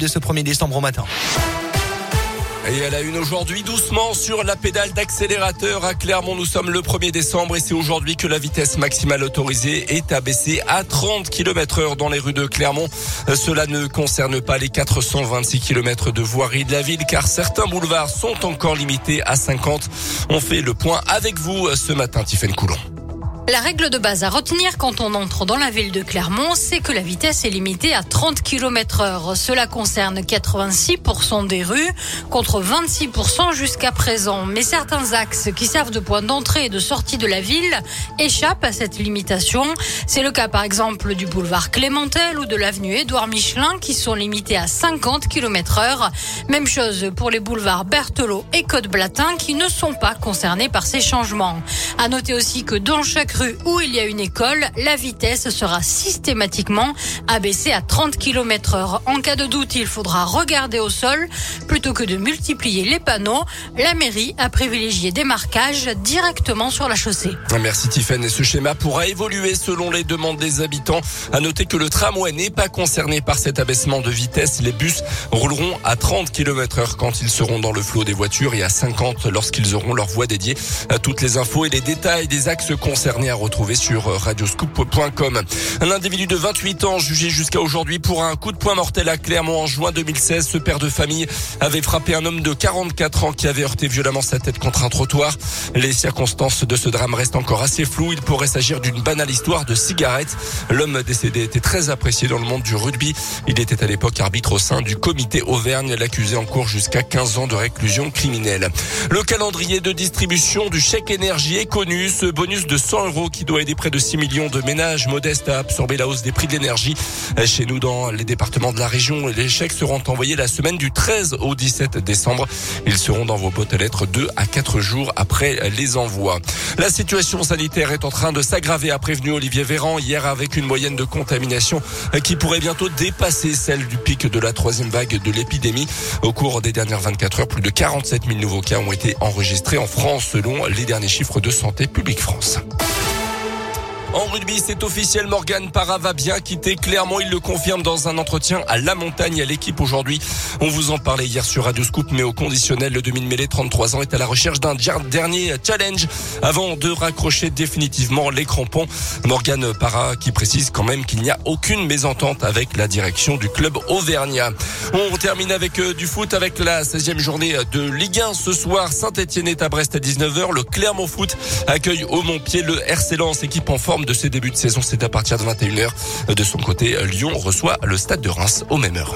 de ce 1er décembre au matin. Et elle a une aujourd'hui doucement sur la pédale d'accélérateur à Clermont. Nous sommes le 1er décembre et c'est aujourd'hui que la vitesse maximale autorisée est abaissée à 30 km heure dans les rues de Clermont. Cela ne concerne pas les 426 km de voirie de la ville car certains boulevards sont encore limités à 50. On fait le point avec vous ce matin, Tiffaine Coulon. La règle de base à retenir quand on entre dans la ville de Clermont, c'est que la vitesse est limitée à 30 km heure. Cela concerne 86% des rues contre 26% jusqu'à présent. Mais certains axes qui servent de point d'entrée et de sortie de la ville échappent à cette limitation. C'est le cas par exemple du boulevard Clémentel ou de l'avenue Édouard Michelin qui sont limités à 50 km heure. Même chose pour les boulevards Berthelot et Côte-Blatin qui ne sont pas concernés par ces changements. À noter aussi que dans chaque où il y a une école, la vitesse sera systématiquement abaissée à 30 km heure. En cas de doute, il faudra regarder au sol plutôt que de multiplier les panneaux. La mairie a privilégié des marquages directement sur la chaussée. Merci Tiffany. Ce schéma pourra évoluer selon les demandes des habitants. À noter que le tramway n'est pas concerné par cet abaissement de vitesse. Les bus rouleront à 30 km heure quand ils seront dans le flot des voitures et à 50 lorsqu'ils auront leur voie dédiée. Toutes les infos et les détails des axes concernés à retrouver sur radioscoop.com. Un individu de 28 ans jugé jusqu'à aujourd'hui pour un coup de poing mortel à Clermont en juin 2016. Ce père de famille avait frappé un homme de 44 ans qui avait heurté violemment sa tête contre un trottoir. Les circonstances de ce drame restent encore assez floues. Il pourrait s'agir d'une banale histoire de cigarette. L'homme décédé était très apprécié dans le monde du rugby. Il était à l'époque arbitre au sein du comité Auvergne. L'accusé en cours jusqu'à 15 ans de réclusion criminelle. Le calendrier de distribution du chèque énergie est connu. Ce bonus de 100 euros qui doit aider près de 6 millions de ménages modestes à absorber la hausse des prix de l'énergie. Chez nous, dans les départements de la région, les chèques seront envoyés la semaine du 13 au 17 décembre. Ils seront dans vos boîtes à lettres 2 à 4 jours après les envois. La situation sanitaire est en train de s'aggraver, a prévenu Olivier Véran hier avec une moyenne de contamination qui pourrait bientôt dépasser celle du pic de la troisième vague de l'épidémie. Au cours des dernières 24 heures, plus de 47 000 nouveaux cas ont été enregistrés en France selon les derniers chiffres de Santé publique France. En rugby, c'est officiel. Morgan Parra va bien quitter Clermont. Il le confirme dans un entretien à La Montagne à l'équipe aujourd'hui. On vous en parlait hier sur Radio Scoop, mais au conditionnel, le demi-mêlée, 33 ans, est à la recherche d'un dernier challenge avant de raccrocher définitivement les crampons. Morgan Parra qui précise quand même qu'il n'y a aucune mésentente avec la direction du club auvergnat. On termine avec euh, du foot avec la 16e journée de Ligue 1 ce soir. Saint-Etienne est à Brest à 19h. Le Clermont Foot accueille au Montpied le RC Lens, équipe en forme de ses débuts de saison. C'est à partir de 21h. De son côté, Lyon reçoit le stade de Reims au même heure.